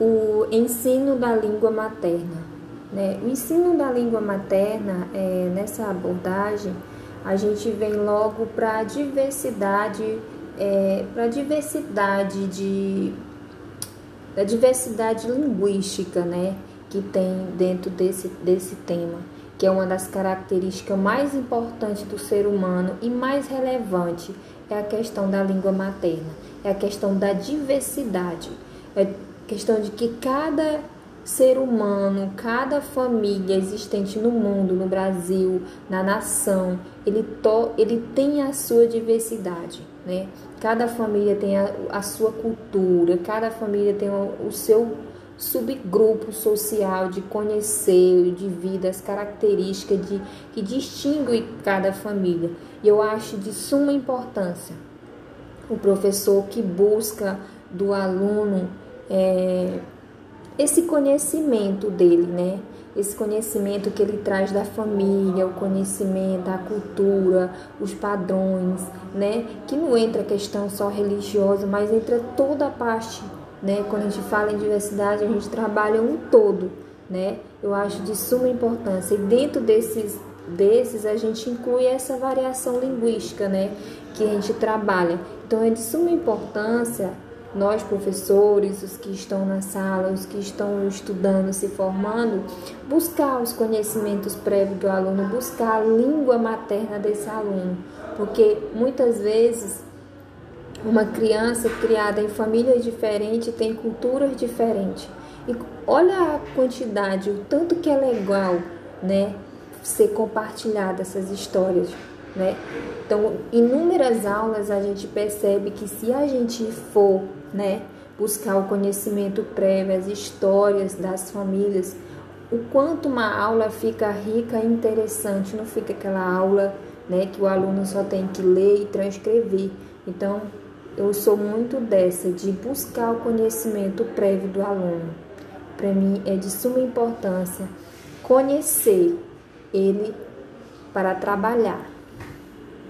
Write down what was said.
o ensino da língua materna. Né? O ensino da língua materna, é, nessa abordagem, a gente vem logo para a diversidade, é, para diversidade de da diversidade linguística, né, que tem dentro desse, desse tema, que é uma das características mais importantes do ser humano e mais relevante é a questão da língua materna, é a questão da diversidade, é questão de que cada ser humano, cada família existente no mundo, no Brasil, na nação, ele, to, ele tem a sua diversidade, né? Cada família tem a, a sua cultura, cada família tem o, o seu subgrupo social de conhecer, de vida, as características de, que distinguem cada família. E eu acho de suma importância o professor que busca do aluno é, esse conhecimento dele, né? Esse conhecimento que ele traz da família, o conhecimento, a cultura, os padrões, né? Que não entra a questão só religiosa, mas entra toda a parte, né? Quando a gente fala em diversidade, a gente trabalha um todo, né? Eu acho de suma importância. E dentro desses desses a gente inclui essa variação linguística, né, que a gente trabalha. Então é de suma importância nós professores, os que estão na sala, os que estão estudando, se formando, buscar os conhecimentos prévios do aluno, buscar a língua materna desse aluno, porque muitas vezes uma criança criada em famílias diferentes tem culturas diferentes. E olha a quantidade, o tanto que é legal, né, ser compartilhada essas histórias né? Então, inúmeras aulas a gente percebe que se a gente for, né, buscar o conhecimento prévio, as histórias das famílias, o quanto uma aula fica rica e interessante, não fica aquela aula, né, que o aluno só tem que ler e transcrever. Então, eu sou muito dessa de buscar o conhecimento prévio do aluno. Para mim é de suma importância conhecer ele para trabalhar.